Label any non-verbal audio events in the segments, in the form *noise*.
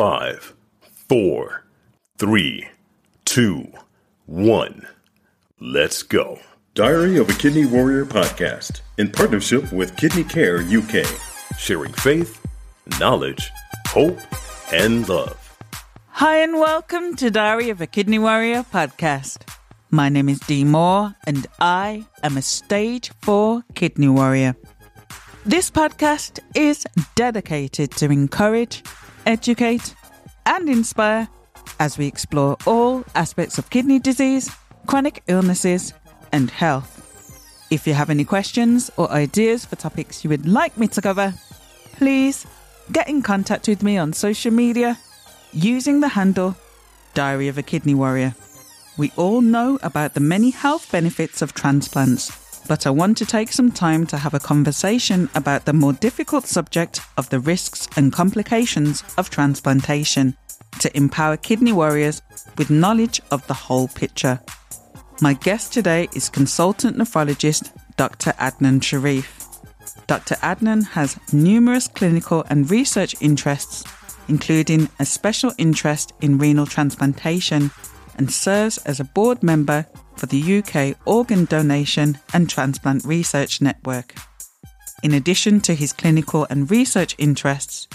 Five, four, three, two, one. Let's go. Diary of a Kidney Warrior podcast in partnership with Kidney Care UK, sharing faith, knowledge, hope, and love. Hi, and welcome to Diary of a Kidney Warrior podcast. My name is Dee Moore, and I am a stage 4 kidney warrior. This podcast is dedicated to encourage, educate, and inspire as we explore all aspects of kidney disease, chronic illnesses, and health. If you have any questions or ideas for topics you would like me to cover, please get in contact with me on social media using the handle Diary of a Kidney Warrior. We all know about the many health benefits of transplants, but I want to take some time to have a conversation about the more difficult subject of the risks and complications of transplantation to empower kidney warriors with knowledge of the whole picture. My guest today is consultant nephrologist Dr. Adnan Sharif. Dr. Adnan has numerous clinical and research interests, including a special interest in renal transplantation, and serves as a board member for the UK Organ Donation and Transplant Research Network. In addition to his clinical and research interests,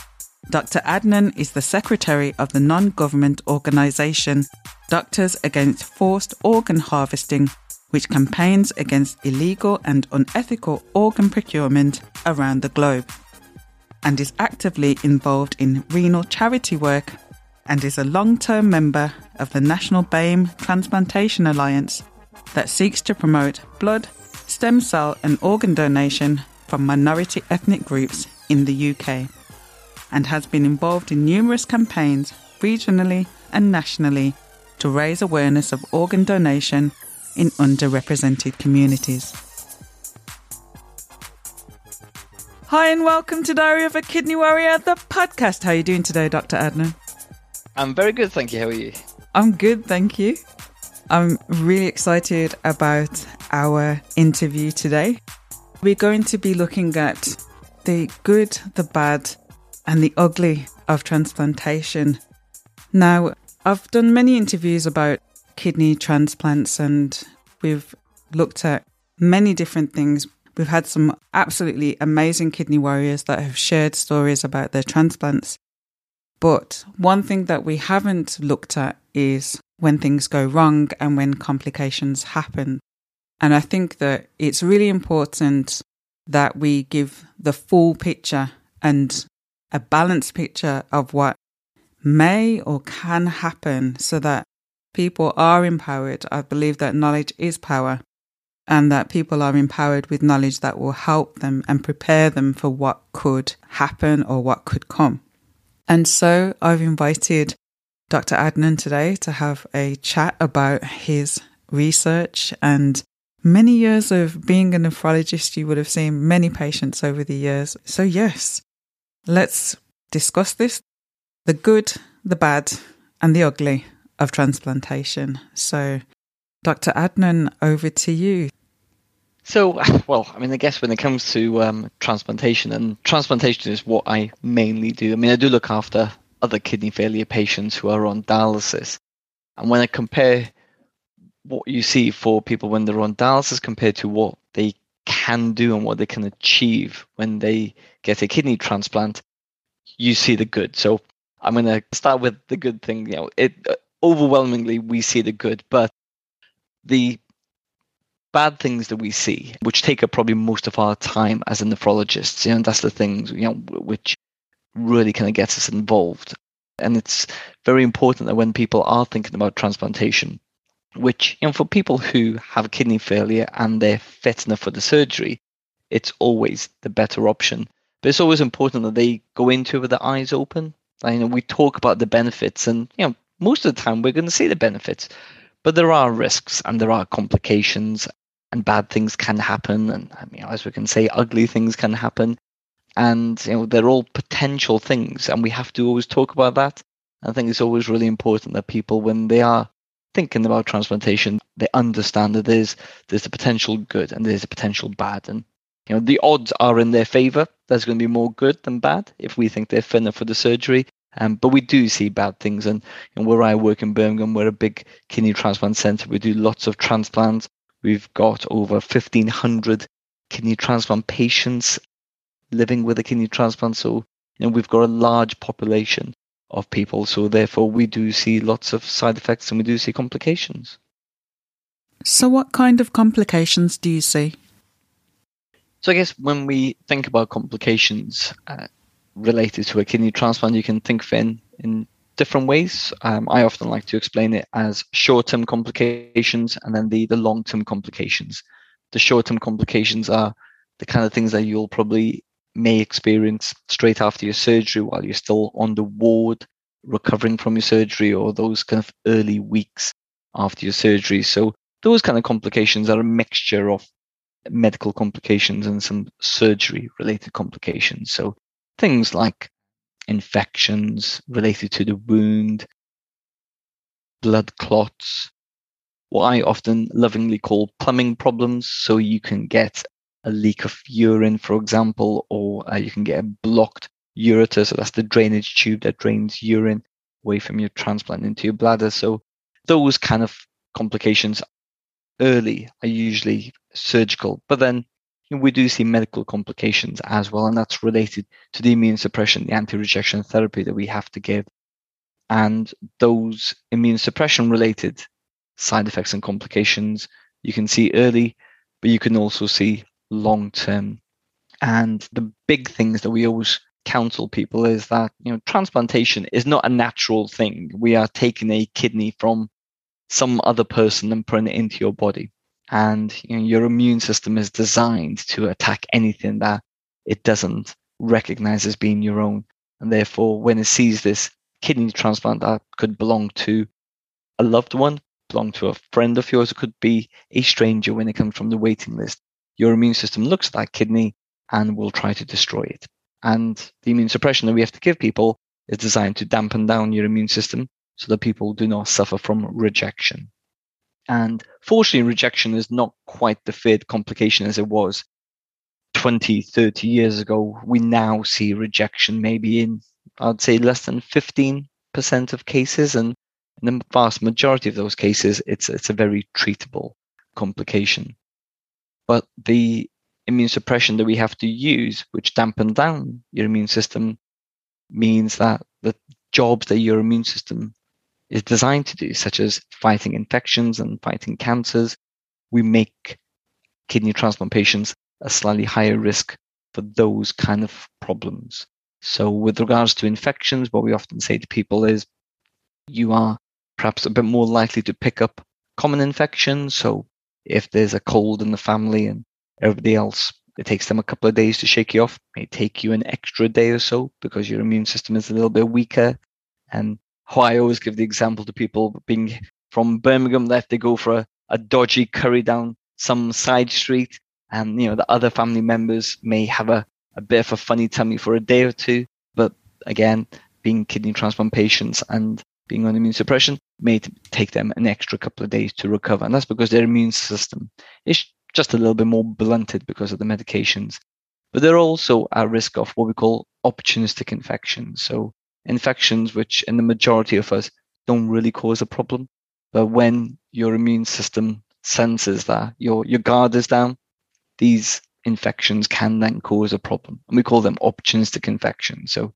Dr. Adnan is the secretary of the non government organisation Doctors Against Forced Organ Harvesting, which campaigns against illegal and unethical organ procurement around the globe, and is actively involved in renal charity work and is a long term member of the National BAME Transplantation Alliance that seeks to promote blood, stem cell, and organ donation from minority ethnic groups in the UK and has been involved in numerous campaigns regionally and nationally to raise awareness of organ donation in underrepresented communities. Hi and welcome to Diary of a Kidney Warrior, the podcast. How are you doing today, Dr. Adnan? I'm very good, thank you. How are you? I'm good, thank you. I'm really excited about our interview today. We're going to be looking at the good, the bad, and the ugly of transplantation. Now, I've done many interviews about kidney transplants and we've looked at many different things. We've had some absolutely amazing kidney warriors that have shared stories about their transplants. But one thing that we haven't looked at is when things go wrong and when complications happen. And I think that it's really important that we give the full picture and a balanced picture of what may or can happen so that people are empowered. I believe that knowledge is power and that people are empowered with knowledge that will help them and prepare them for what could happen or what could come. And so I've invited Dr. Adnan today to have a chat about his research and many years of being a nephrologist. You would have seen many patients over the years. So, yes, let's discuss this the good, the bad, and the ugly of transplantation. So, Dr. Adnan, over to you. So, well, I mean, I guess when it comes to um, transplantation, and transplantation is what I mainly do. I mean, I do look after other kidney failure patients who are on dialysis. And when I compare what you see for people when they're on dialysis compared to what they can do and what they can achieve when they get a kidney transplant, you see the good. So I'm going to start with the good thing. You know, it overwhelmingly we see the good, but the bad things that we see, which take up probably most of our time as a nephrologist, you know, that's the things you know which really kind of gets us involved. And it's very important that when people are thinking about transplantation, which you know for people who have kidney failure and they're fit enough for the surgery, it's always the better option. But it's always important that they go into it with their eyes open. I know we talk about the benefits, and you know most of the time we're going to see the benefits, but there are risks and there are complications, and bad things can happen, and I mean, as we can say, ugly things can happen, and you know they're all potential things, and we have to always talk about that. I think it's always really important that people, when they are thinking about transplantation, they understand that there's there's a potential good and there's a potential bad, and you know the odds are in their favor. There's going to be more good than bad if we think they're fit enough for the surgery, Um, but we do see bad things. And, and where I work in Birmingham, we're a big kidney transplant centre. We do lots of transplants. We've got over 1,500 kidney transplant patients living with a kidney transplant. So you know, we've got a large population of people. So therefore, we do see lots of side effects and we do see complications. So, what kind of complications do you see? So, I guess when we think about complications uh, related to a kidney transplant, you can think of in, in different ways. Um, I often like to explain it as short term complications and then the, the long term complications. The short term complications are the kind of things that you'll probably may experience straight after your surgery while you're still on the ward recovering from your surgery or those kind of early weeks after your surgery. So those kind of complications are a mixture of medical complications and some surgery related complications. So things like infections related to the wound, blood clots, what I often lovingly call plumbing problems. So you can get a leak of urine, for example, or uh, you can get a blocked ureter. So that's the drainage tube that drains urine away from your transplant into your bladder. So those kind of complications early are usually surgical, but then we do see medical complications as well, and that's related to the immune suppression, the anti-rejection therapy that we have to give. And those immune suppression related side effects and complications you can see early, but you can also see long term. And the big things that we always counsel people is that you know transplantation is not a natural thing. We are taking a kidney from some other person and putting it into your body. And you know, your immune system is designed to attack anything that it doesn't recognize as being your own. And therefore, when it sees this kidney transplant that could belong to a loved one, belong to a friend of yours, it could be a stranger when it comes from the waiting list, your immune system looks at that kidney and will try to destroy it. And the immune suppression that we have to give people is designed to dampen down your immune system so that people do not suffer from rejection. And fortunately, rejection is not quite the feared complication as it was 20, 30 years ago. We now see rejection maybe in, I'd say, less than 15% of cases. And in the vast majority of those cases, it's, it's a very treatable complication. But the immune suppression that we have to use, which dampen down your immune system, means that the jobs that your immune system is designed to do, such as fighting infections and fighting cancers, we make kidney transplant patients a slightly higher risk for those kind of problems. So, with regards to infections, what we often say to people is you are perhaps a bit more likely to pick up common infections. So, if there's a cold in the family and everybody else, it takes them a couple of days to shake you off. It may take you an extra day or so because your immune system is a little bit weaker. And how I always give the example to people being from Birmingham that they go for a, a dodgy curry down some side street and you know the other family members may have a, a bit of a funny tummy for a day or two but again being kidney transplant patients and being on immune suppression may take them an extra couple of days to recover. And that's because their immune system is just a little bit more blunted because of the medications. But they're also at risk of what we call opportunistic infections. So infections which in the majority of us don't really cause a problem. But when your immune system senses that your, your guard is down, these infections can then cause a problem. And we call them opportunistic infections. So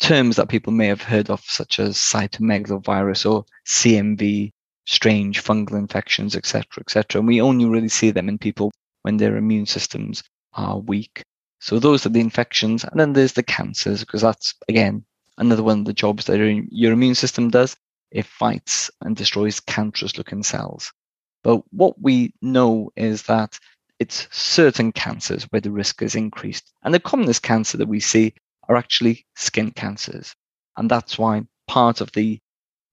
terms that people may have heard of, such as cytomegalovirus or CMV, strange fungal infections, etc., etc. And we only really see them in people when their immune systems are weak. So those are the infections, and then there's the cancers, because that's again another one of the jobs that your immune system does. It fights and destroys cancerous-looking cells. But what we know is that it's certain cancers where the risk is increased. And the commonest cancer that we see are actually skin cancers. And that's why part of the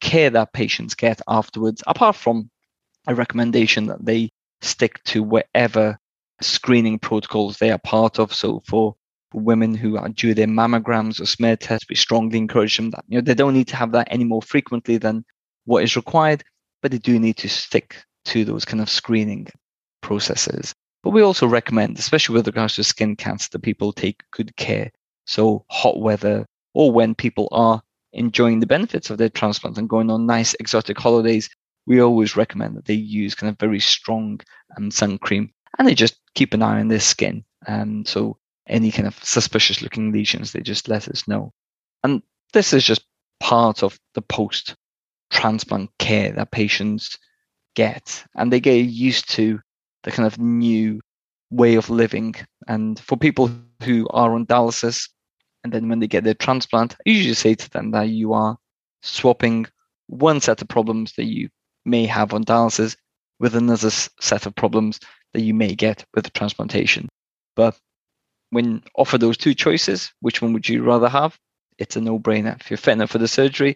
care that patients get afterwards, apart from a recommendation that they stick to whatever screening protocols they are part of. So for women who are due their mammograms or smear tests, we strongly encourage them that you know they don't need to have that any more frequently than what is required, but they do need to stick to those kind of screening processes. But we also recommend, especially with regards to skin cancer, that people take good care so hot weather or when people are enjoying the benefits of their transplant and going on nice exotic holidays, we always recommend that they use kind of very strong um, sun cream and they just keep an eye on their skin. And so any kind of suspicious looking lesions, they just let us know. And this is just part of the post transplant care that patients get. And they get used to the kind of new way of living. And for people who are on dialysis, and then when they get their transplant, I usually say to them that you are swapping one set of problems that you may have on dialysis with another set of problems that you may get with the transplantation. But when offer those two choices, which one would you rather have? It's a no-brainer. If you're fit enough for the surgery,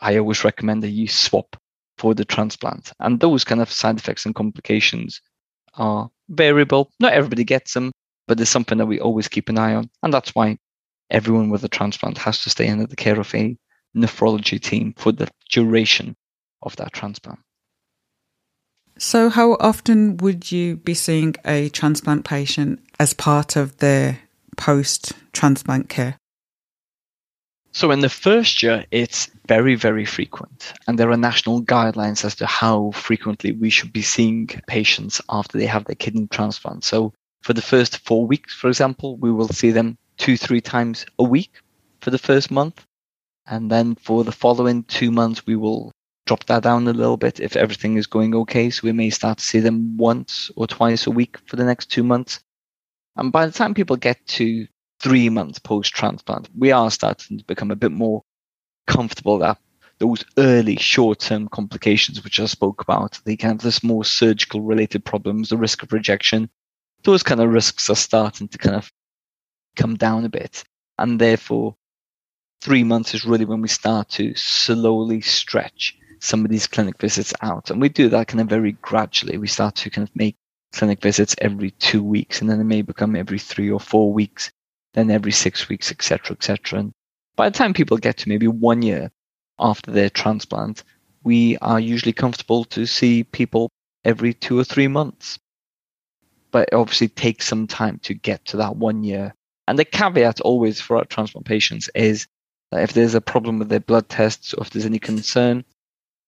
I always recommend that you swap for the transplant. And those kind of side effects and complications are variable. Not everybody gets them, but it's something that we always keep an eye on. And that's why everyone with a transplant has to stay under the care of a nephrology team for the duration of that transplant. So, how often would you be seeing a transplant patient as part of their post transplant care? So, in the first year, it's very, very frequent. And there are national guidelines as to how frequently we should be seeing patients after they have their kidney transplant. So, for the first four weeks, for example, we will see them two, three times a week for the first month. And then for the following two months, we will drop that down a little bit if everything is going okay. So we may start to see them once or twice a week for the next two months. And by the time people get to three months post transplant, we are starting to become a bit more comfortable that those early short term complications, which I spoke about, the kind of this more surgical related problems, the risk of rejection, those kind of risks are starting to kind of come down a bit. And therefore, three months is really when we start to slowly stretch some of these clinic visits out. And we do that kind of very gradually. We start to kind of make clinic visits every two weeks, and then it may become every three or four weeks, then every six weeks, etc., etc. And by the time people get to maybe one year after their transplant, we are usually comfortable to see people every two or three months. But it obviously takes some time to get to that one year. And the caveat always for our transplant patients is that if there's a problem with their blood tests or if there's any concern,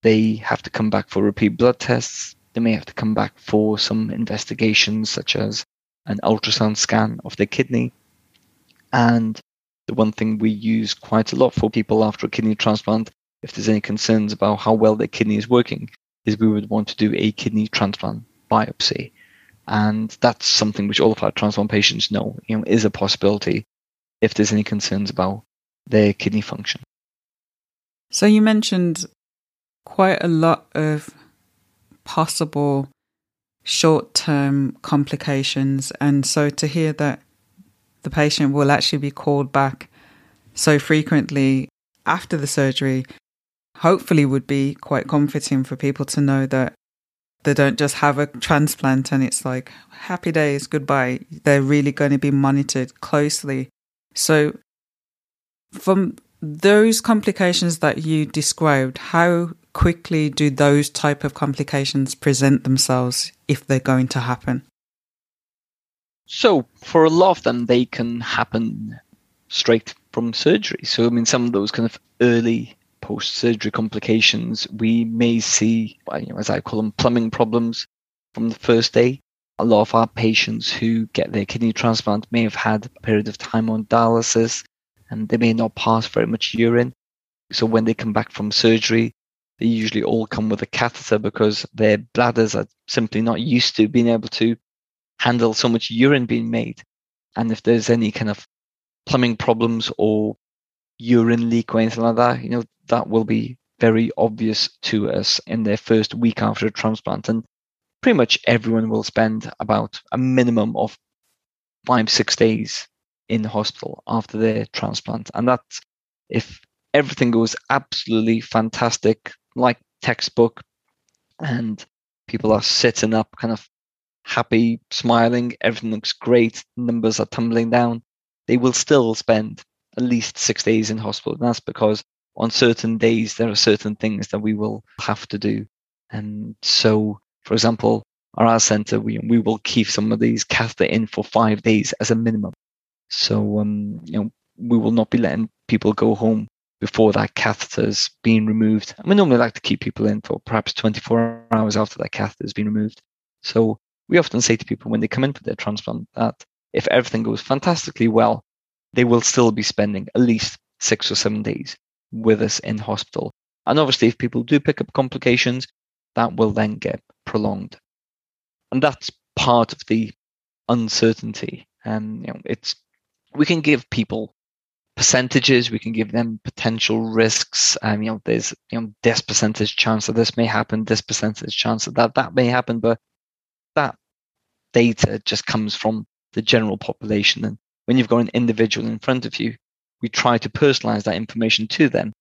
they have to come back for repeat blood tests. They may have to come back for some investigations, such as an ultrasound scan of their kidney. And the one thing we use quite a lot for people after a kidney transplant, if there's any concerns about how well their kidney is working, is we would want to do a kidney transplant biopsy. And that's something which all of our transplant patients know, you know, is a possibility if there's any concerns about their kidney function. So you mentioned quite a lot of possible short term complications. And so to hear that the patient will actually be called back so frequently after the surgery, hopefully would be quite comforting for people to know that they don't just have a transplant and it's like happy days, goodbye. They're really going to be monitored closely. So, from those complications that you described, how quickly do those type of complications present themselves if they're going to happen? So for a lot of them, they can happen straight from surgery. So I mean, some of those kind of early post-surgery complications, we may see, uh, as I call them, plumbing problems from the first day. A lot of our patients who get their kidney transplant may have had a period of time on dialysis and they may not pass very much urine. So when they come back from surgery, they usually all come with a catheter because their bladders are simply not used to being able to handle so much urine being made. And if there's any kind of plumbing problems or urine leak or anything like that, you know, that will be very obvious to us in their first week after a transplant. And pretty much everyone will spend about a minimum of five, six days in the hospital after their transplant. And that's if everything goes absolutely fantastic, like textbook, and people are sitting up, kind of happy, smiling, everything looks great, numbers are tumbling down, they will still spend at least six days in hospital. And that's because on certain days there are certain things that we will have to do. And so, for example, our center, we we will keep some of these catheter in for five days as a minimum. So um, you know, we will not be letting people go home before that catheter's been removed. And we normally like to keep people in for perhaps 24 hours after that catheter has been removed. So we often say to people when they come in for their transplant that if everything goes fantastically well, they will still be spending at least six or seven days with us in hospital. And obviously, if people do pick up complications, that will then get prolonged. And that's part of the uncertainty. And you know, it's we can give people percentages, we can give them potential risks. Um, you know, there's you know this percentage chance that this may happen, this percentage chance that that, that may happen, but that data just comes from the general population. And when you've got an individual in front of you, we try to personalize that information to them.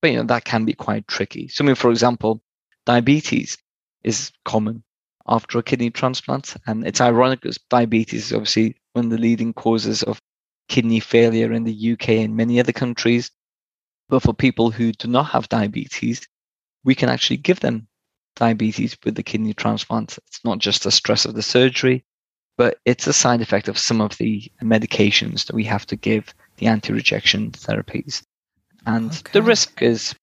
But you know, that can be quite tricky. So I mean, for example, diabetes is common after a kidney transplant. And it's ironic because diabetes is obviously one of the leading causes of kidney failure in the UK and many other countries. But for people who do not have diabetes, we can actually give them diabetes with the kidney transplant. It's not just the stress of the surgery, but it's a side effect of some of the medications that we have to give the anti-rejection therapies. And okay. the risk is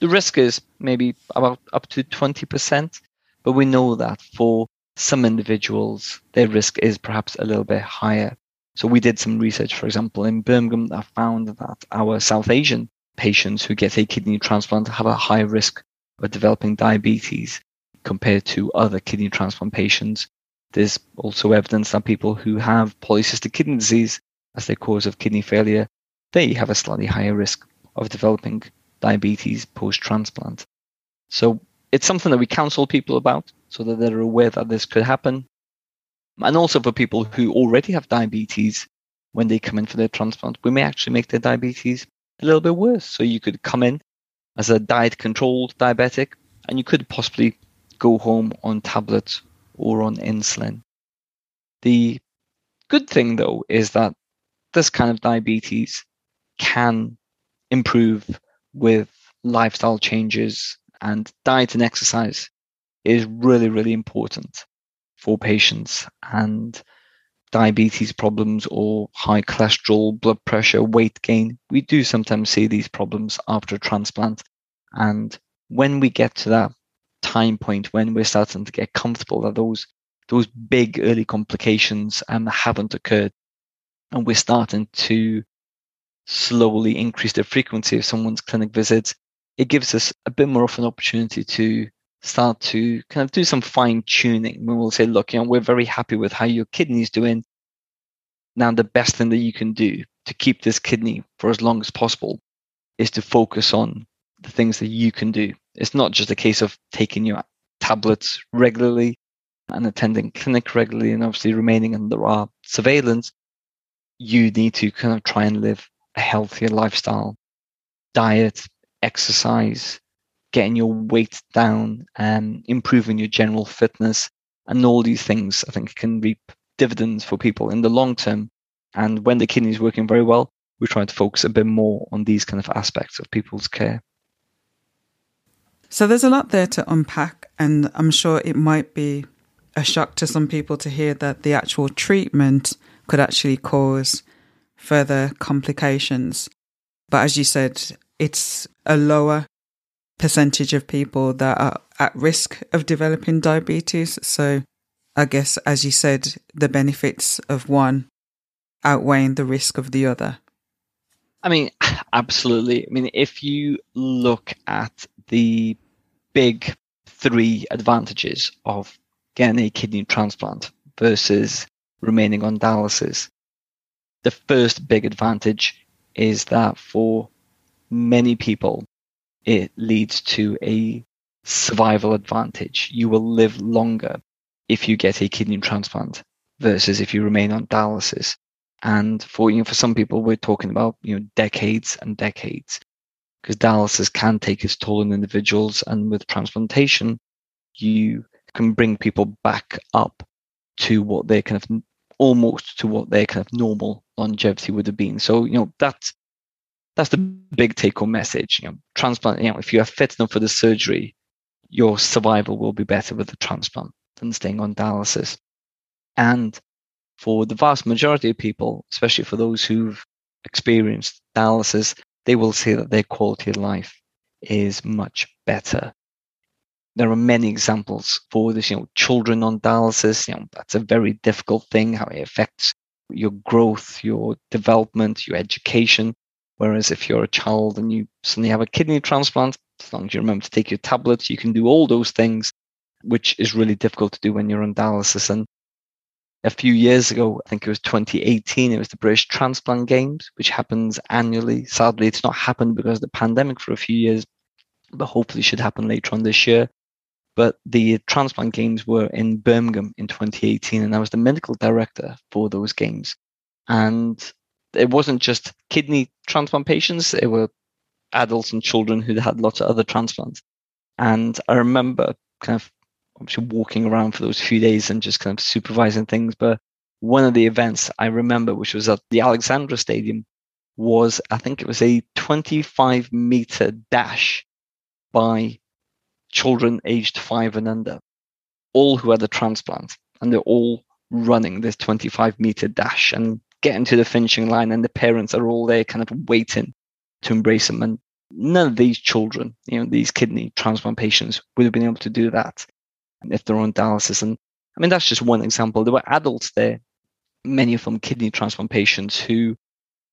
the risk is maybe about up to 20%, but we know that for some individuals, their risk is perhaps a little bit higher. So we did some research, for example, in Birmingham that found that our South Asian patients who get a kidney transplant have a higher risk of developing diabetes compared to other kidney transplant patients. There's also evidence that people who have polycystic kidney disease as their cause of kidney failure, they have a slightly higher risk of developing diabetes post transplant. So it's something that we counsel people about so that they're aware that this could happen. And also for people who already have diabetes, when they come in for their transplant, we may actually make their diabetes a little bit worse. So you could come in as a diet controlled diabetic and you could possibly go home on tablets or on insulin. The good thing though is that this kind of diabetes can improve with lifestyle changes and diet and exercise is really, really important for patients and diabetes problems or high cholesterol, blood pressure, weight gain. We do sometimes see these problems after a transplant. And when we get to that time point when we're starting to get comfortable that those those big early complications um, haven't occurred, and we're starting to slowly increase the frequency of someone's clinic visits, it gives us a bit more of an opportunity to start to kind of do some fine tuning. We will say, look, you know, we're very happy with how your kidney's doing. Now, the best thing that you can do to keep this kidney for as long as possible is to focus on the things that you can do. It's not just a case of taking your tablets regularly and attending clinic regularly and obviously remaining under our surveillance. You need to kind of try and live a healthier lifestyle, diet, exercise, getting your weight down, and improving your general fitness. And all these things, I think, can reap dividends for people in the long term. And when the kidney is working very well, we try to focus a bit more on these kind of aspects of people's care. So there's a lot there to unpack, and I'm sure it might be a shock to some people to hear that the actual treatment could actually cause further complications. But as you said, it's a lower percentage of people that are at risk of developing diabetes. So I guess, as you said, the benefits of one outweighing the risk of the other. I mean, *laughs* absolutely. I mean, if you look at the big three advantages of getting a kidney transplant versus remaining on dialysis, the first big advantage is that for many people, it leads to a survival advantage. You will live longer if you get a kidney transplant versus if you remain on dialysis. And for you know, for some people, we're talking about you know decades and decades, because dialysis can take its toll on individuals, and with transplantation, you can bring people back up to what they kind of almost to what their kind of normal longevity would have been. So, you know, that's that's the big take home message. You know, transplant, you know, if you are fit enough for the surgery, your survival will be better with the transplant than staying on dialysis. And for the vast majority of people, especially for those who've experienced dialysis, they will say that their quality of life is much better. There are many examples for this. You know, children on dialysis. You know, that's a very difficult thing. How it affects your growth, your development, your education. Whereas if you're a child and you suddenly have a kidney transplant, as long as you remember to take your tablets, you can do all those things, which is really difficult to do when you're on dialysis. And a few years ago, I think it was 2018, it was the British Transplant Games, which happens annually. Sadly, it's not happened because of the pandemic for a few years, but hopefully should happen later on this year. But the transplant games were in Birmingham in 2018, and I was the medical director for those games. And it wasn't just kidney transplant patients, it were adults and children who had lots of other transplants. And I remember kind of obviously walking around for those few days and just kind of supervising things. But one of the events I remember, which was at the Alexander Stadium, was I think it was a 25 meter dash by children aged five and under, all who had a transplant, and they're all running this 25 meter dash and getting to the finishing line, and the parents are all there kind of waiting to embrace them. And none of these children, you know, these kidney transplant patients would have been able to do that if they're on dialysis. And I mean, that's just one example. There were adults there, many of them kidney transplant patients who,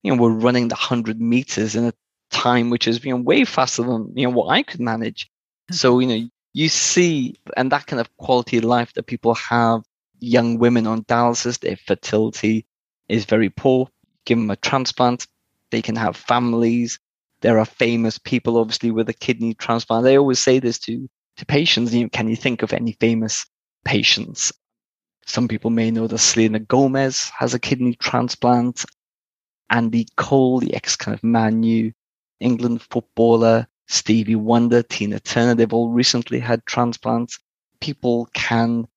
you know, were running the 100 meters in a time which is, you know, way faster than, you know, what I could manage. So, you know, you see, and that kind of quality of life that people have, young women on dialysis, their fertility is very poor. Give them a transplant, they can have families. There are famous people, obviously, with a kidney transplant. They always say this to to patients. You know, can you think of any famous patients? Some people may know that Selena Gomez has a kidney transplant. Andy Cole, the ex kind of Man U England footballer, Stevie Wonder, Tina Turner, they've all recently had transplants. People can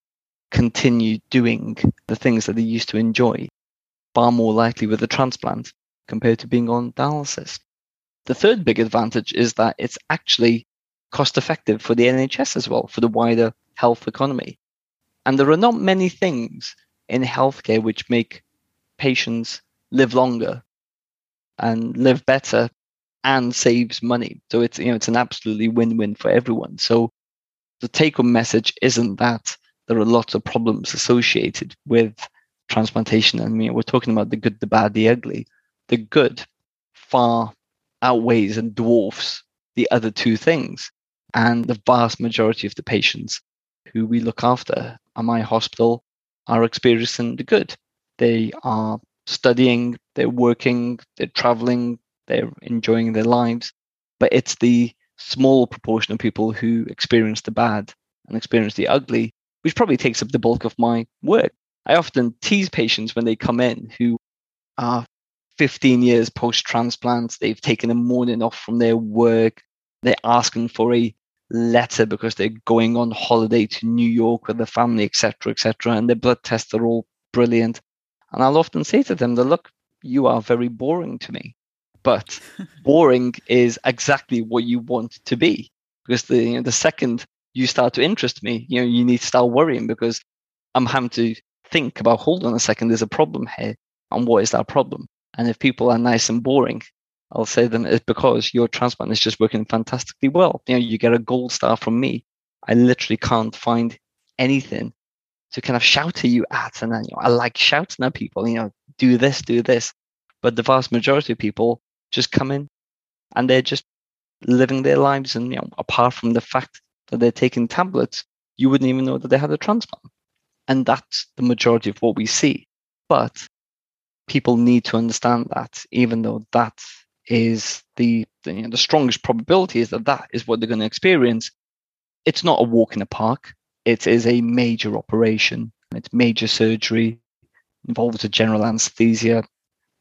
continue doing the things that they used to enjoy far more likely with a transplant compared to being on dialysis. The third big advantage is that it's actually cost effective for the NHS as well, for the wider health economy. And there are not many things in healthcare which make patients live longer and live better and saves money. So it's you know it's an absolutely win-win for everyone. So the take-home message isn't that there are lots of problems associated with transplantation. I mean, we're talking about the good, the bad, the ugly. The good far outweighs and dwarfs the other two things. And the vast majority of the patients who we look after at my hospital are experiencing the good. They are studying, they're working, they're traveling, they're enjoying their lives. But it's the small proportion of people who experience the bad and experience the ugly, which probably takes up the bulk of my work. I often tease patients when they come in who are 15 years post transplant. They've taken a morning off from their work. They're asking for a letter because they're going on holiday to New York with their family, etc., etc. And their blood tests are all brilliant. And I'll often say to them look, you are very boring to me. But *laughs* boring is exactly what you want to be. Because the, you know, the second you start to interest me, you know, you need to start worrying because I'm having to think about, hold on a second, there's a problem here. And what is that problem? And if people are nice and boring, I'll say them it's because your transplant is just working fantastically well. You know, you get a gold star from me. I literally can't find anything to kind of shout to you at. And then, you know, I like shouting at people, you know, do this, do this. But the vast majority of people just come in and they're just living their lives. And, you know, apart from the fact that they're taking tablets, you wouldn't even know that they had a transplant. And that's the majority of what we see. But people need to understand that, even though that is the, the, you know, the strongest probability is that that is what they're going to experience. It's not a walk in the park. It is a major operation. It's major surgery, involves a general anesthesia.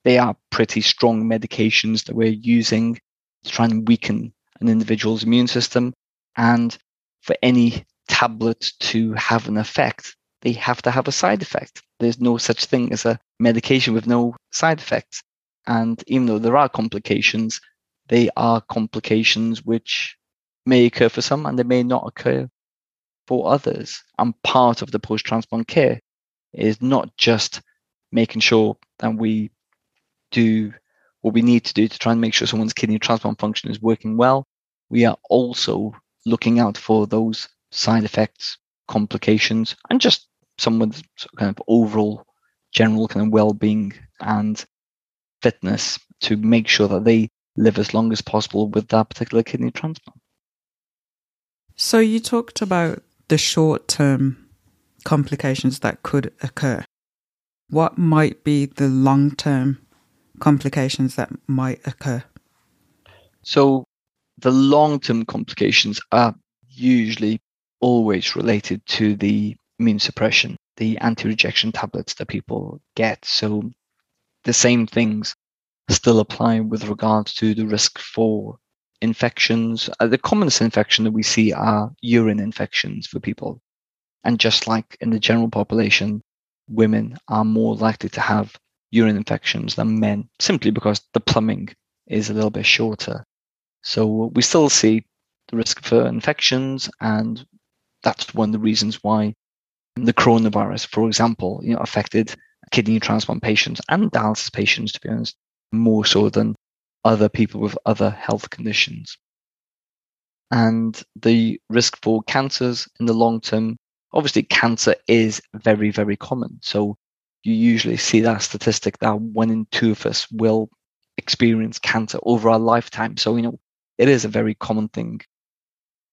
They are pretty strong medications that we're using to try and weaken an individual's immune system. And for any tablet to have an effect, they have to have a side effect. There's no such thing as a medication with no side effects. And even though there are complications, they are complications which may occur for some and they may not occur for others. And part of the post transplant care is not just making sure that we do what we need to do to try and make sure someone's kidney transplant function is working well, we are also looking out for those side effects, complications, and just someone's kind of overall general kind of well-being and fitness to make sure that they live as long as possible with that particular kidney transplant. So you talked about the short-term complications that could occur. What might be the long-term complications that might occur? So the long-term complications are usually always related to the immune suppression, the anti-rejection tablets that people get. So the same things still apply with regards to the risk for infections. Uh, the commonest infection that we see are urine infections for people. And just like in the general population, women are more likely to have urine infections than men simply because the plumbing is a little bit shorter. So we still see the risk for infections, and that's one of the reasons why the coronavirus, for example, you know, affected kidney transplant patients and dialysis patients, to be honest, more so than other people with other health conditions. And the risk for cancers in the long term, obviously, cancer is very, very common. So you usually see that statistic that one in two of us will experience cancer over our lifetime. So, you know, it is a very common thing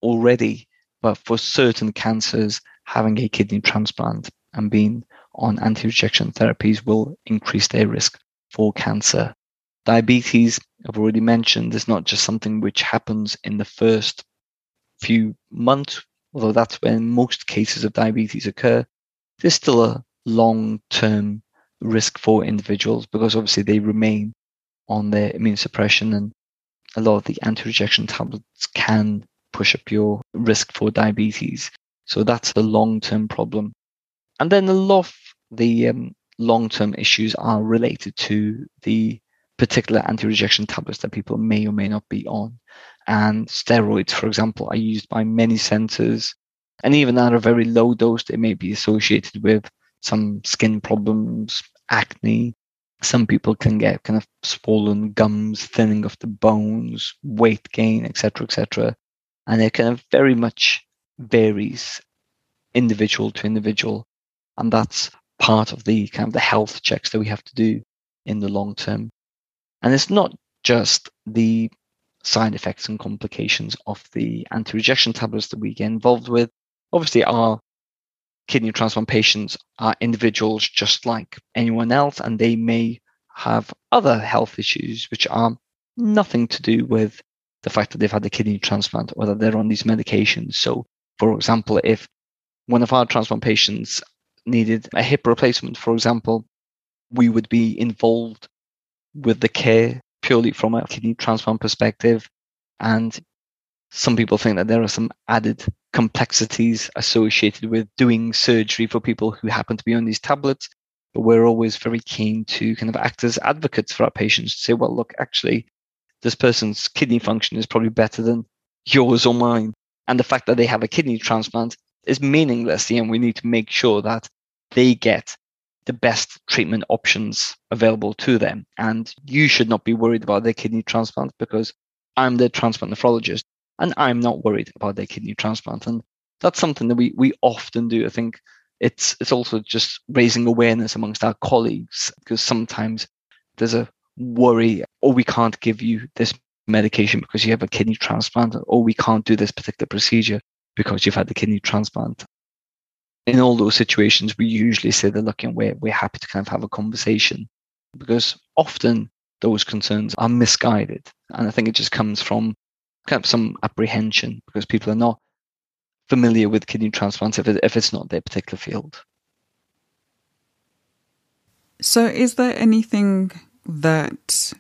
already. But for certain cancers, having a kidney transplant and being on anti rejection therapies will increase their risk for cancer. Diabetes, I've already mentioned, is not just something which happens in the first few months, although that's when most cases of diabetes occur. There's still a long term risk for individuals because obviously they remain on their immune suppression and a lot of the anti-rejection tablets can push up your risk for diabetes. So that's a long-term problem. And then a lot of the um, long-term issues are related to the particular anti-rejection tablets that people may or may not be on. And steroids, for example, are used by many centers. And even at a very low dose, they may be associated with some skin problems, acne, some people can get kind of swollen gums, thinning of the bones, weight gain, etc., etc. And it kind of very much varies individual to individual. And that's part of the kind of the health checks that we have to do in the long term. And it's not just the side effects and complications of the anti-rejection tablets that we get involved with. Obviously, our kidney transplant patients are individuals just like anyone else, and they may have other health issues which are nothing to do with the fact that they've had a kidney transplant or that they're on these medications. So, for example, if one of our transplant patients needed a hip replacement, for example, we would be involved with the care purely from a kidney transplant perspective. And some people think that there are some added complexities associated with doing surgery for people who happen to be on these tablets. But we're always very keen to kind of act as advocates for our patients to say, well, look, actually, this person's kidney function is probably better than yours or mine. And the fact that they have a kidney transplant is meaningless. And we need to make sure that they get the best treatment options available to them. And you should not be worried about their kidney transplant because I'm the transplant nephrologist and I'm not worried about their kidney transplant. And that's something that we we often do. I think it's it's also just raising awareness amongst our colleagues because sometimes there's a worry, or oh, we can't give you this medication because you have a kidney transplant, or oh, we can't do this particular procedure because you've had the kidney transplant. In all those situations, we usually say that look, and we're we're happy to kind of have a conversation because often those concerns are misguided, and I think it just comes from kind of some apprehension because people are not familiar with kidney transplants if, it, if it's not their particular field. So, is there anything that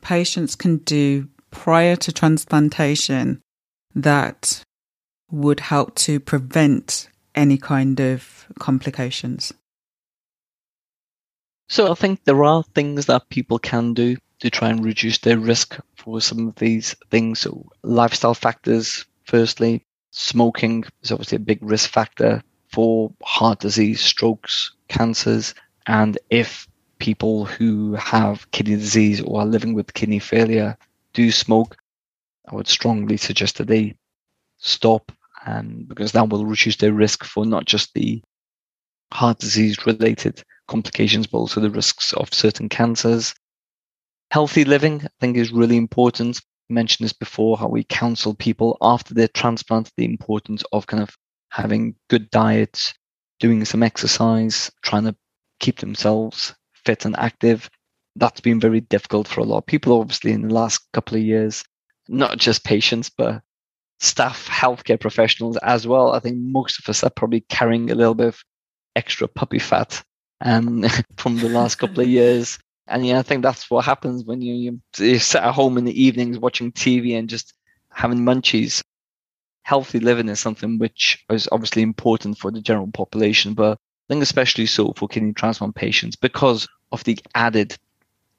patients can do prior to transplantation that would help to prevent any kind of complications? So, I think there are things that people can do to try and reduce their risk for some of these things. So, lifestyle factors, firstly, smoking is obviously a big risk factor for heart disease, strokes, cancers. And if people who have kidney disease or are living with kidney failure do smoke, I would strongly suggest that they stop and because that will reduce their risk for not just the heart disease related complications, but also the risks of certain cancers. Healthy living, I think, is really important. I mentioned this before, how we counsel people after their transplant, the importance of kind of having good diets, doing some exercise, trying to keep themselves fit and active. That's been very difficult for a lot of people, obviously, in the last couple of years. Not just patients, but staff, healthcare professionals as well. I think most of us are probably carrying a little bit of extra puppy fat um, *laughs* from the last couple of years. And yeah, I think that's what happens when you, you, you sit at home in the evenings watching TV and just having munchies. Healthy living is something which is obviously important for the general population, but I think especially so for kidney transplant patients because of the added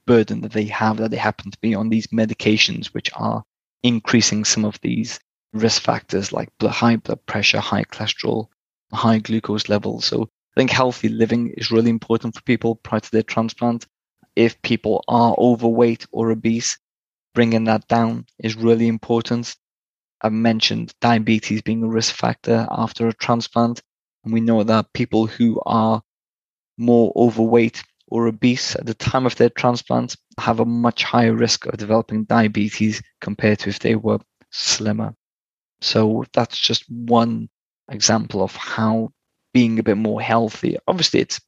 burden that they have that they happen to be on these medications, which are increasing some of these risk factors like high blood pressure, high cholesterol, high glucose levels. So I think healthy living is really important for people prior to their transplant. If people are overweight or obese, bringing that down is really important. I've mentioned diabetes being a risk factor after a transplant. And we know that people who are more overweight or obese at the time of their transplant have a much higher risk of developing diabetes compared to if they were slimmer. So that's just one example of how being a bit more healthy. Obviously, it's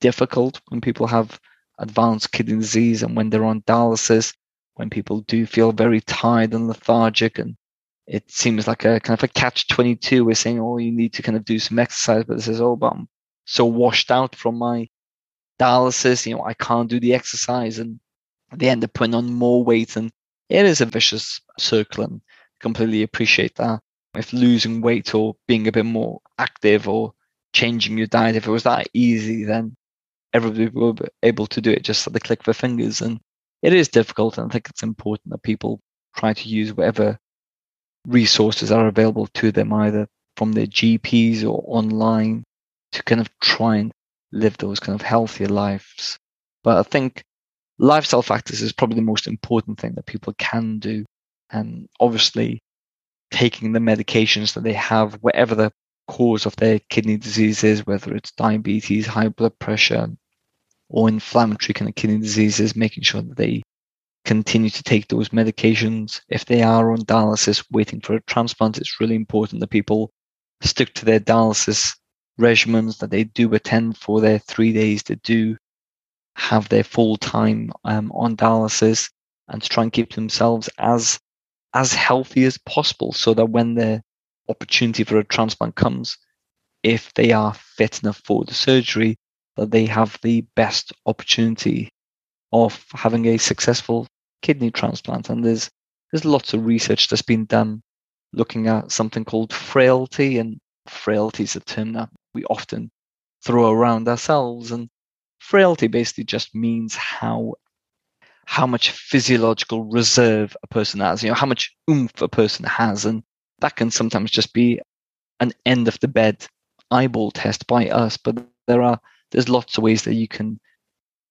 difficult when people have advanced kidney disease and when they're on dialysis, when people do feel very tired and lethargic and it seems like a kind of a catch 22 we're saying oh you need to kind of do some exercise but this is oh but i'm so washed out from my dialysis you know i can't do the exercise and they end up putting on more weight and it is a vicious circle and completely appreciate that. If losing weight or being a bit more active or changing your diet, if it was that easy, then everybody will be able to do it just at the click of their fingers. And it is difficult. And I think it's important that people try to use whatever resources are available to them, either from their GPs or online, to kind of try and live those kind of healthier lives. But I think lifestyle factors is probably the most important thing that people can do and obviously taking the medications that they have, whatever the cause of their kidney disease is, whether it's diabetes, high blood pressure, or inflammatory kind of kidney diseases, making sure that they continue to take those medications. If they are on dialysis waiting for a transplant, it's really important that people stick to their dialysis regimens, that they do attend for their three days, to do have their full time um, on dialysis, and to try and keep themselves as as healthy as possible so that when the opportunity for a transplant comes, if they are fit enough for the surgery, that they have the best opportunity of having a successful kidney transplant. And there's there's lots of research that's been done looking at something called frailty, and frailty is a term that we often throw around ourselves. And frailty basically just means how how much physiological reserve a person has, you know, how much oomph a person has. And that can sometimes just be an end of the bed eyeball test by us. But there are, there's lots of ways that you can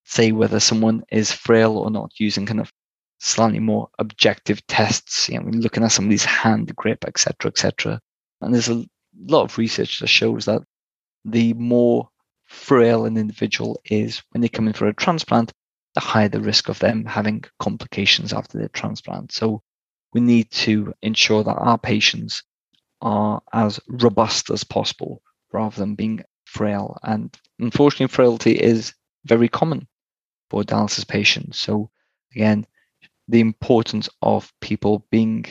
say whether someone is frail or not using kind of slightly more objective tests, you know, looking at somebody's hand grip, etc., etc. And there's a lot of research that shows that the more frail an individual is when they come in for a transplant, the higher the risk of them having complications after their transplant. So we need to ensure that our patients are as robust as possible rather than being frail. And unfortunately, frailty is very common for dialysis patients. So again, the importance of people being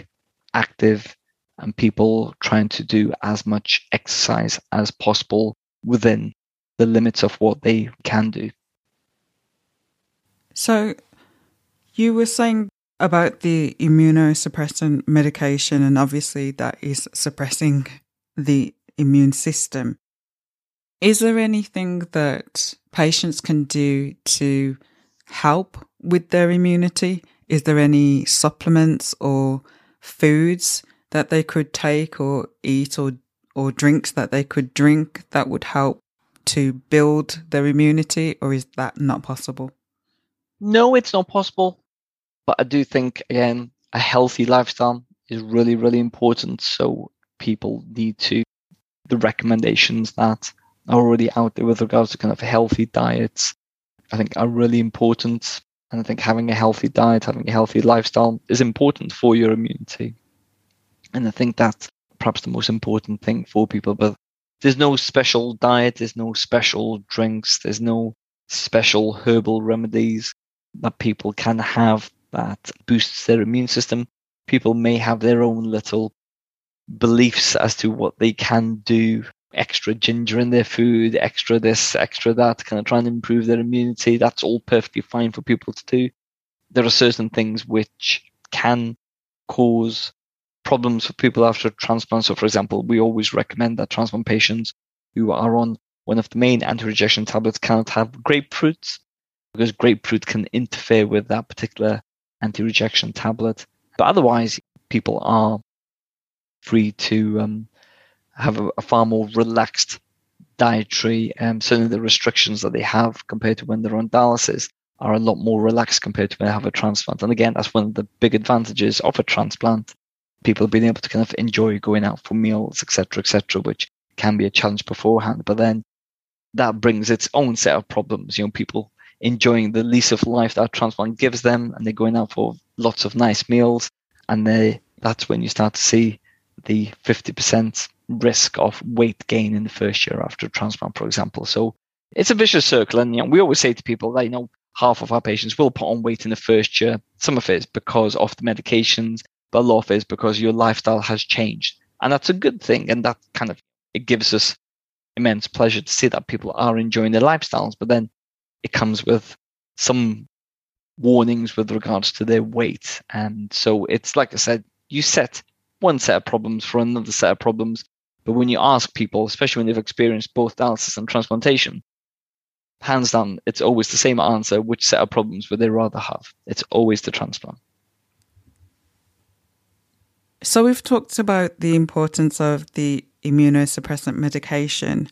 active and people trying to do as much exercise as possible within the limits of what they can do. So you were saying about the immunosuppressant medication, and obviously that is suppressing the immune system. Is there anything that patients can do to help with their immunity? Is there any supplements or foods that they could take or eat or, or drinks that they could drink that would help to build their immunity, or is that not possible? no, it's not possible. But I do think, again, a healthy lifestyle is really, really important. So people need to, the recommendations that are already out there with regards to kind of healthy diets, I think are really important. And I think having a healthy diet, having a healthy lifestyle is important for your immunity. And I think that's perhaps the most important thing for people. But there's no special diet, there's no special drinks, there's no special herbal remedies that people can have that boosts their immune system. People may have their own little beliefs as to what they can do extra ginger in their food, extra this, extra that, kind of trying to improve their immunity. That's all perfectly fine for people to do. There are certain things which can cause problems for people after transplant. So, for example, we always recommend that transplant patients who are on one of the main anti-rejection tablets cannot have grapefruits because grapefruit can interfere with that particular anti-rejection tablet. But otherwise, people are free to um, have a, a, far more relaxed dietary. Um, certainly, the restrictions that they have compared to when they're on dialysis are a lot more relaxed compared to when they have a transplant. And again, that's one of the big advantages of a transplant. People being able to kind of enjoy going out for meals, etc., etc., which can be a challenge beforehand. But then that brings its own set of problems. You know, people enjoying the lease of life that transplant gives them, and they're going out for lots of nice meals, and they that's when you start to see the 50% risk of weight gain in the first year after transplant, for example. So it's a vicious circle, and you know, we always say to people that you know half of our patients will put on weight in the first year. Some of it is because of the medications, but a lot of it is because your lifestyle has changed, and that's a good thing, and that kind of it gives us immense pleasure to see that people are enjoying their lifestyles. But then it comes with some warnings with regards to their weight. And so it's like I said, you set one set of problems for another set of problems. But when you ask people, especially when they've experienced both dialysis and transplantation, hands down, it's always the same answer. Which set of problems would they rather have? It's always the transplant. So we've talked about the importance of the immunosuppressant medication.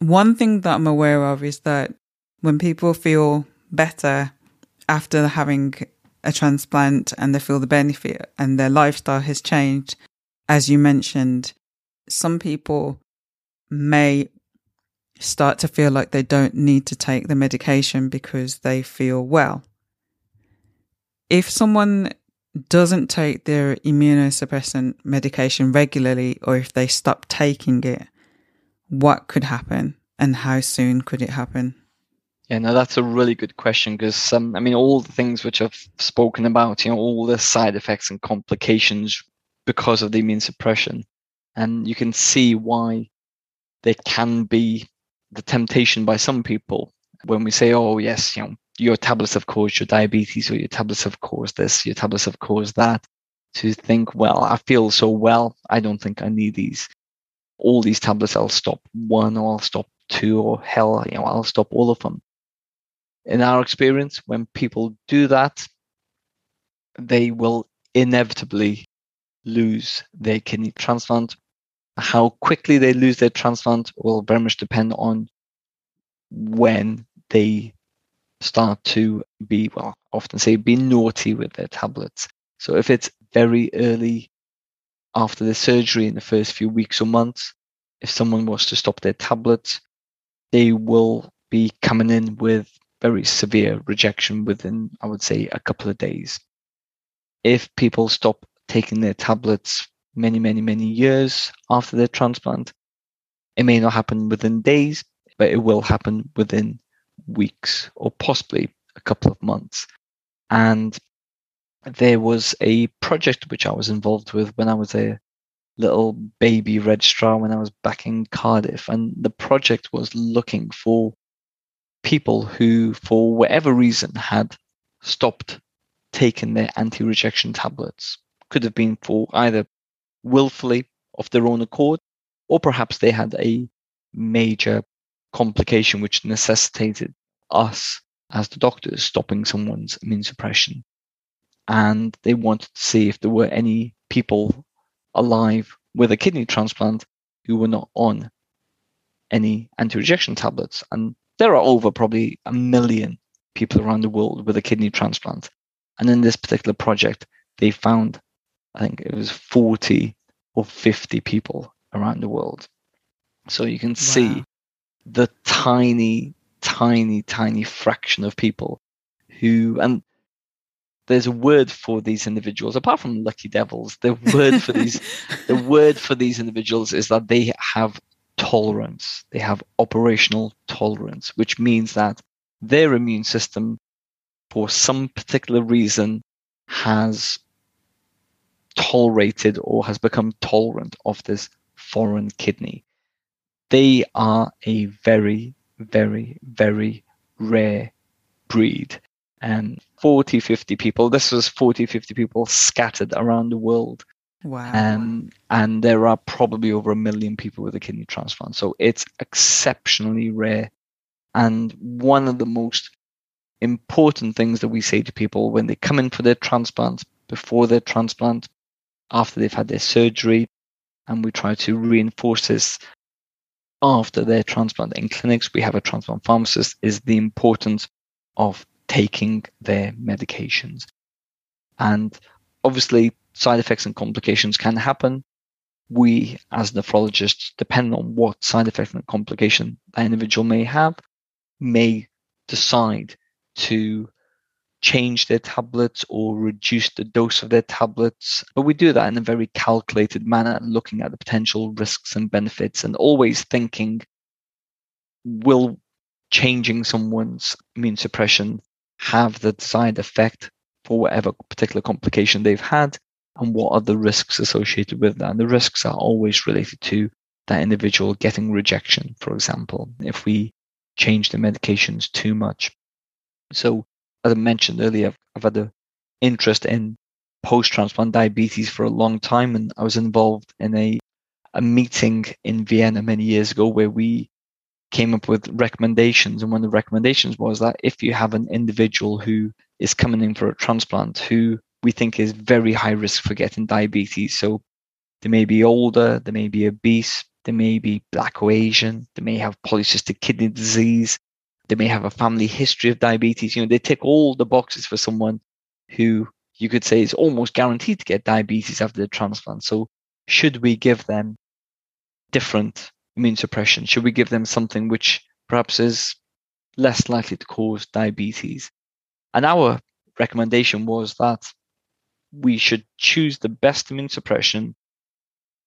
One thing that I'm aware of is that when people feel better after having a transplant and they feel the benefit and their lifestyle has changed, as you mentioned, some people may start to feel like they don't need to take the medication because they feel well. If someone doesn't take their immunosuppressant medication regularly or if they stop taking it, what could happen and how soon could it happen? Yeah, no, that's a really good question because um, I mean, all the things which I've spoken about, you know, all the side effects and complications because of the immune suppression, and you can see why there can be the temptation by some people when we say, "Oh, yes, you know, your tablets have caused your diabetes, or your tablets have caused this, your tablets have caused that," to think, "Well, I feel so well, I don't think I need these." All these tablets, I'll stop one, or I'll stop two, or hell, you know, I'll stop all of them in our experience, when people do that, they will inevitably lose their kidney transplant. How quickly they lose their transplant will very much depend on when they start to be, well, often say, be naughty with their tablets. So if it's very early after the surgery in the first few weeks or months, if someone was to stop their tablets, they will be coming in with very severe rejection within, I would say, a couple of days. If people stop taking their tablets many, many, many years after their transplant, it may not happen within days, but it will happen within weeks or possibly a couple of months. And there was a project which I was involved with when I was a little baby registrar when I was back in Cardiff. And the project was looking for people who, for whatever reason, had stopped taking their anti rejection tablets. Could have been for either willfully of their own accord, or perhaps they had a major complication which necessitated us as the doctors stopping someone's immune suppression. And they wanted to see if there were any people alive with a kidney transplant who were not on any anti rejection tablets. And there are over probably a million people around the world with a kidney transplant. And in this particular project, they found, I think it was 40 or 50 people around the world. So you can wow. see the tiny, tiny, tiny fraction of people who, and there's a word for these individuals apart from lucky devils the word for these *laughs* the word for these individuals is that they have tolerance they have operational tolerance which means that their immune system for some particular reason has tolerated or has become tolerant of this foreign kidney they are a very very very rare breed and 40, 50 people. This was 40, 50 people scattered around the world. Wow. Um, and there are probably over a million people with a kidney transplant. So it's exceptionally rare. And one of the most important things that we say to people when they come in for their transplant, before their transplant, after they've had their surgery, and we try to reinforce this after their transplant in clinics, we have a transplant pharmacist, is the importance of taking their medications. And obviously, side effects and complications can happen. We, as nephrologists, depending on what side effect and complication that individual may have, may decide to change their tablets or reduce the dose of their tablets. But we do that in a very calculated manner, looking at the potential risks and benefits and always thinking will changing someone's immune suppression have the desired effect for whatever particular complication they've had and what are the risks associated with that. And the risks are always related to that individual getting rejection, for example, if we change the medications too much. So, as I mentioned earlier, I've, I've had an interest in post transplant diabetes for a long time, and I was involved in a, a meeting in Vienna many years ago where we came up with recommendations. And one of the recommendations was that if you have an individual who is coming in for a transplant who we think is very high risk for getting diabetes, so they may be older, they may be obese, they may be black or Asian, they may have polycystic kidney disease, they may have a family history of diabetes. You know, they tick all the boxes for someone who you could say is almost guaranteed to get diabetes after the transplant. So, should we give them different immune suppression? Should we give them something which perhaps is less likely to cause diabetes? And our recommendation was that we should choose the best immune suppression,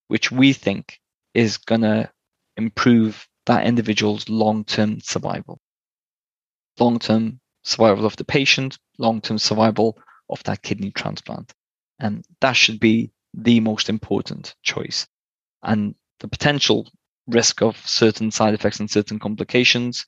which we think is going to improve that individual's long term survival. Long term survival of the patient, long term survival of that kidney transplant. And that should be the most important choice. And the potential risk of certain side effects and certain complications,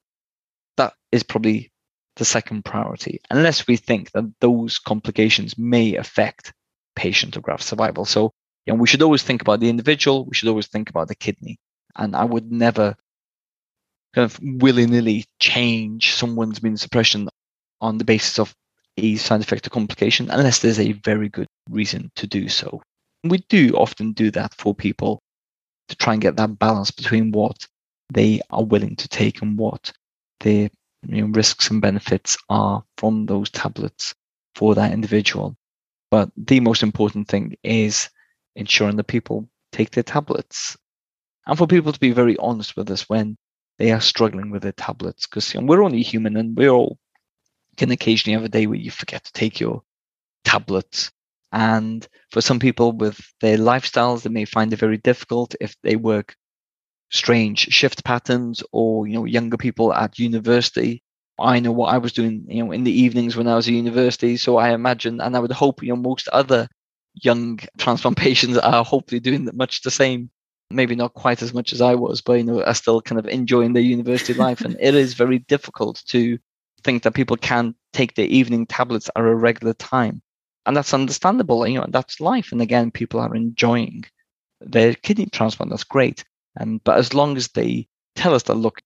that is probably the second priority, unless we think that those complications may affect patient or graft survival. So, you know, we should always think about the individual, we should always think about the kidney. And I would never kind of willy nilly change someone's immune suppression on the basis of a side effect or complication unless there's a very good reason to do so. We do often do that for people to try and get that balance between what they are willing to take and what the you know, risks and benefits are from those tablets for that individual. But the most important thing is ensuring that people take their tablets and for people to be very honest with us when they are struggling with their tablets because you know, we're only human and we all can occasionally have a day where you forget to take your tablets and for some people with their lifestyles, they may find it very difficult if they work strange shift patterns or, you know, younger people at university. I know what I was doing, you know, in the evenings when I was at university. So I imagine, and I would hope, you know, most other young *laughs* transplant patients are hopefully doing much the same. Maybe not quite as much as I was, but you know, are still kind of enjoying their university life. And it is very difficult to think that people can take their evening tablets at a regular time and that's understandable. You know, that's life. And again, people are enjoying their kidney transplant. That's great. And but as long as they tell us that, look,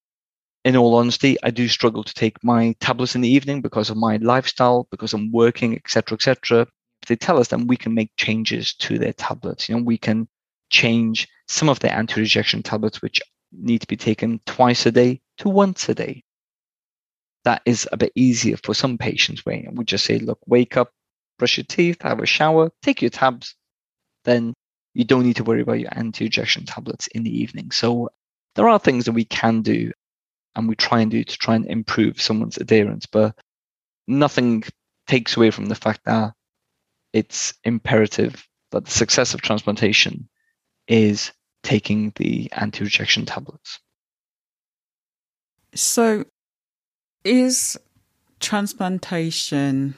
in all honesty, I do struggle to take my tablets in the evening because of my lifestyle, because I'm working, etc., etc. If they tell us, then we can make changes to their tablets. You know, we can change some of the anti-rejection tablets, which need to be taken twice a day to once a day. that is a bit easier for some patients where we just say, look, wake up, brush your teeth, have a shower, take your tabs, then you don't need to worry about your anti-rejection tablets in the evening. So there are things that we can do and we try and do to try and improve someone's adherence, but nothing takes away from the fact that it's imperative that the success of transplantation is taking the anti-rejection tablets. So is transplantation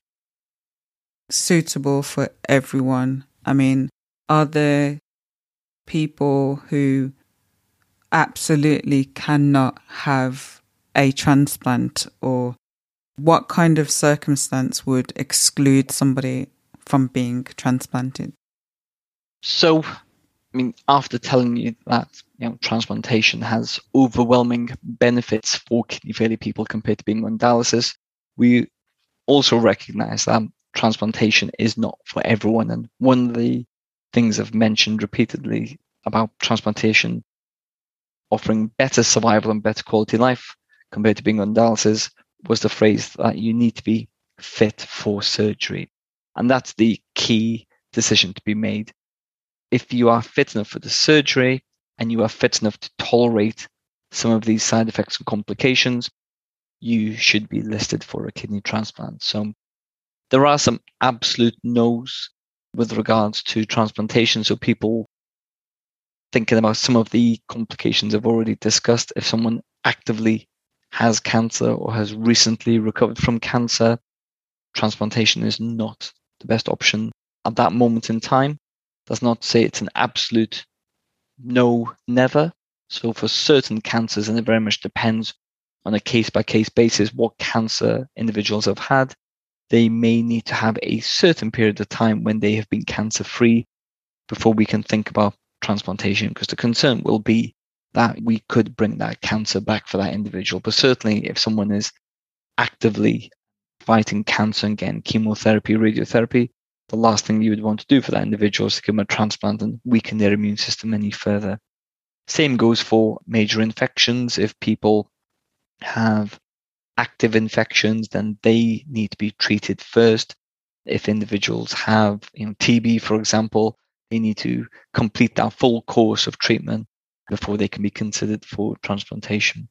suitable for everyone? I mean, are there people who absolutely cannot have a transplant or what kind of circumstance would exclude somebody from being transplanted? So, I mean, after telling you that you know transplantation has overwhelming benefits for kidney failure people compared to being on dialysis, we also recognize that transplantation is not for everyone. And one of the things I've mentioned repeatedly about transplantation offering better survival and better quality life compared to being on dialysis was the phrase that you need to be fit for surgery. And that's the key decision to be made. If you are fit enough for the surgery and you are fit enough to tolerate some of these side effects and complications, you should be listed for a kidney transplant. So there are some absolute no's with regards to transplantation. So people thinking about some of the complications I've already discussed. If someone actively has cancer or has recently recovered from cancer, transplantation is not the best option at that moment in time. Does not say it's an absolute no, never. So for certain cancers, and it very much depends on a case by case basis what cancer individuals have had, they may need to have a certain period of time when they have been cancer free before we can think about transplantation because the concern will be that we could bring that cancer back for that individual. But certainly, if someone is actively fighting cancer again, chemotherapy, radiotherapy, the last thing you would want to do for that individual is to give them a transplant and weaken their immune system any further. Same goes for major infections. If people have active infections, then they need to be treated first. If individuals have you know, TB, for example, they need to complete that full course of treatment before they can be considered for transplantation.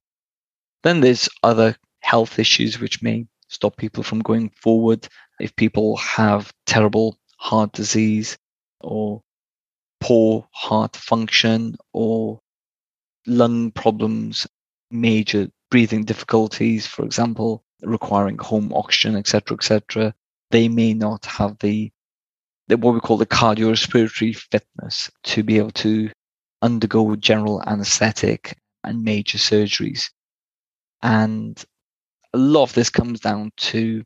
Then there's other health issues which may stop people from going forward. If people have terrible heart disease or poor heart function or lung problems, major breathing difficulties, for example, requiring home oxygen, etc., etc., they may not have the, the what we call the cardiorespiratory fitness to be able to undergo general anesthetic and major surgeries. And a lot of this comes down to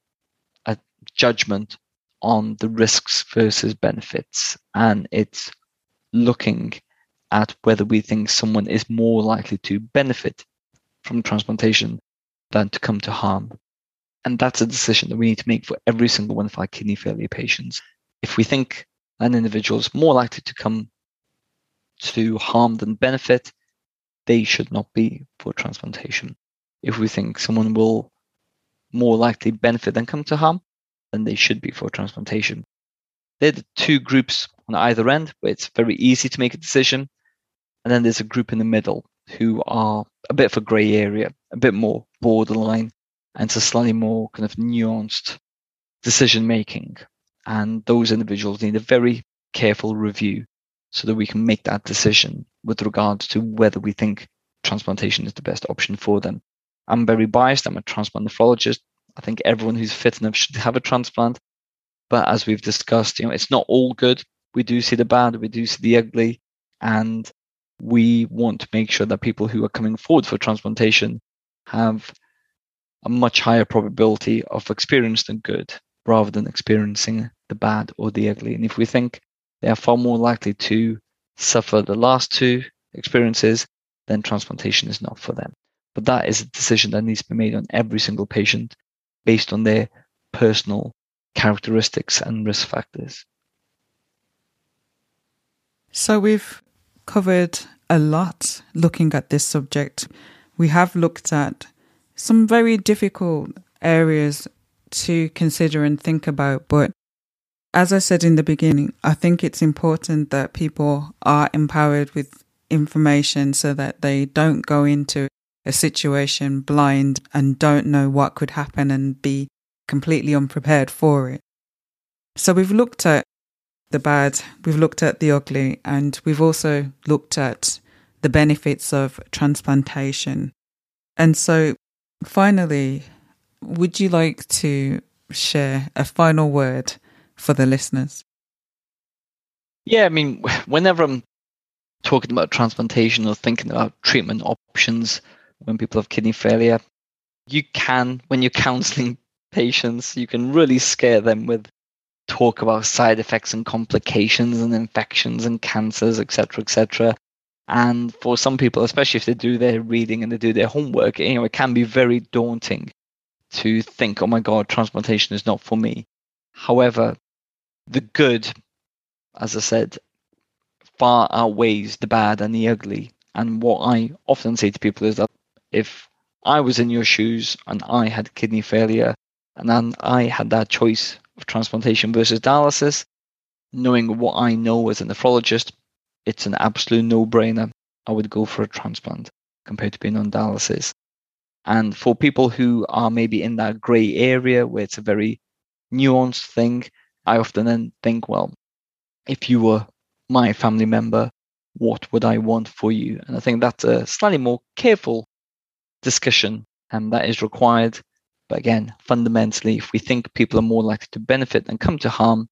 a judgment on the risks versus benefits. And it's looking at whether we think someone is more likely to benefit from transplantation than to come to harm. And that's a decision that we need to make for every single one of our kidney failure patients. If we think an individual is more likely to come to harm than benefit, they should not be for transplantation. If we think someone will more likely benefit than come to harm, then they should be for transplantation. They're the two groups on either end where it's very easy to make a decision. And then there's a group in the middle who are a bit of a grey area, a bit more borderline, and a slightly more kind of nuanced decision making. And those individuals need a very careful review so that we can make that decision with regards to whether we think transplantation is the best option for them. I'm very biased. I'm a transplant nephrologist. I think everyone who's fit enough should have a transplant. But as we've discussed, you know, it's not all good. We do see the bad, we do see the ugly, and we want to make sure that people who are coming forward for transplantation have a much higher probability of experiencing good rather than experiencing the bad or the ugly. And if we think they are far more likely to suffer the last two experiences, then transplantation is not for them. But that is a decision that needs to be made on every single patient based on their personal characteristics and risk factors. So we've covered a lot looking at this subject. We have looked at some very difficult areas to consider and think about. But as I said in the beginning, I think it's important that people are empowered with information so that they don't go into a situation blind and don't know what could happen and be completely unprepared for it. So we've looked at the bad, we've looked at the ugly, and we've also looked at the benefits of transplantation. And so finally, would you like to share a final word for the listeners? Yeah, I mean, whenever I'm talking about transplantation or thinking about treatment options when people have kidney failure, you can, when you're counseling *laughs* patients, you can really scare them with talk about side effects and complications and infections and cancers, etc., etc. And for some people, especially if they do their reading and they do their homework, you know, it can be very daunting to think, oh my God, transplantation is not for me. However, the good, as I said, far outweighs the bad and the ugly. And what I often say to people is that if I was in your shoes and I had kidney failure and then I had that choice of transplantation versus dialysis, knowing what I know as a nephrologist, it's an absolute no brainer. I would go for a transplant compared to being on dialysis. And for people who are maybe in that gray area where it's a very nuanced thing, I often then think, well, if you were my family member, what would I want for you? And I think that's a slightly more careful discussion and that is required. But again, fundamentally, if we think people are more likely to benefit than come to harm,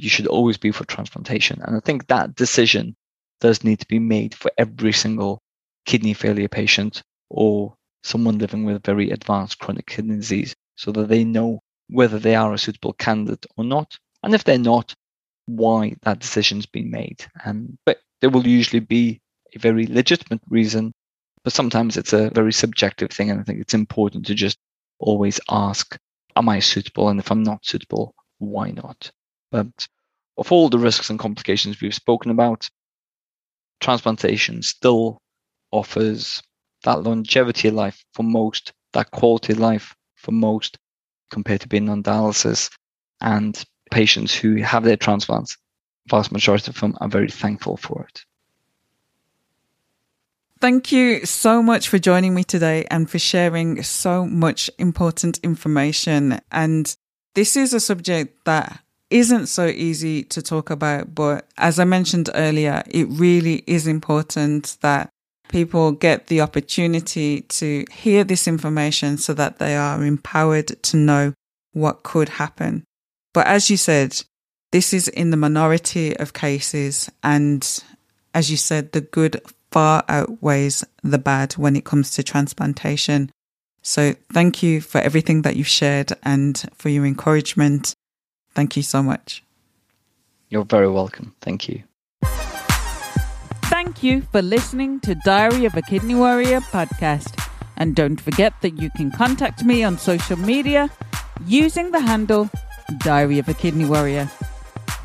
you should always be for transplantation. And I think that decision does need to be made for every single kidney failure patient or someone living with very advanced chronic kidney disease so that they know whether they are a suitable candidate or not. And if they're not, why that decision's been made. Um, but there will usually be a very legitimate reason, but sometimes it's a very subjective thing. And I think it's important to just always ask, am I suitable? And if I'm not suitable, why not? But of all the risks and complications we've spoken about, transplantation still offers that longevity of life for most, that quality of life for most, compared to being on dialysis. And patients who have their transplants, vast majority of them are very thankful for it. Thank you so much for joining me today and for sharing so much important information. And this is a subject that isn't so easy to talk about, but as I mentioned earlier, it really is important that people get the opportunity to hear this information so that they are empowered to know what could happen. But as you said, this is in the minority of cases. And as you said, the good far outweighs the bad when it comes to transplantation. So thank you for everything that you've shared and for your encouragement. Thank you so much. You're very welcome. Thank you. Thank you for listening to Diary of a Kidney Warrior podcast. And don't forget that you can contact me on social media using the handle Diary of a Kidney Warrior.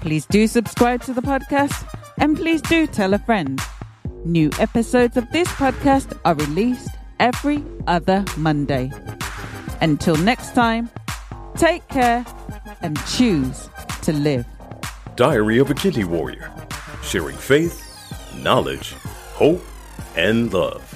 Please do subscribe to the podcast and please do tell a friend. New episodes of this podcast are released every other Monday. Until next time, take care and choose to live. Diary of a Kidney Warrior, sharing faith, knowledge, hope, and love.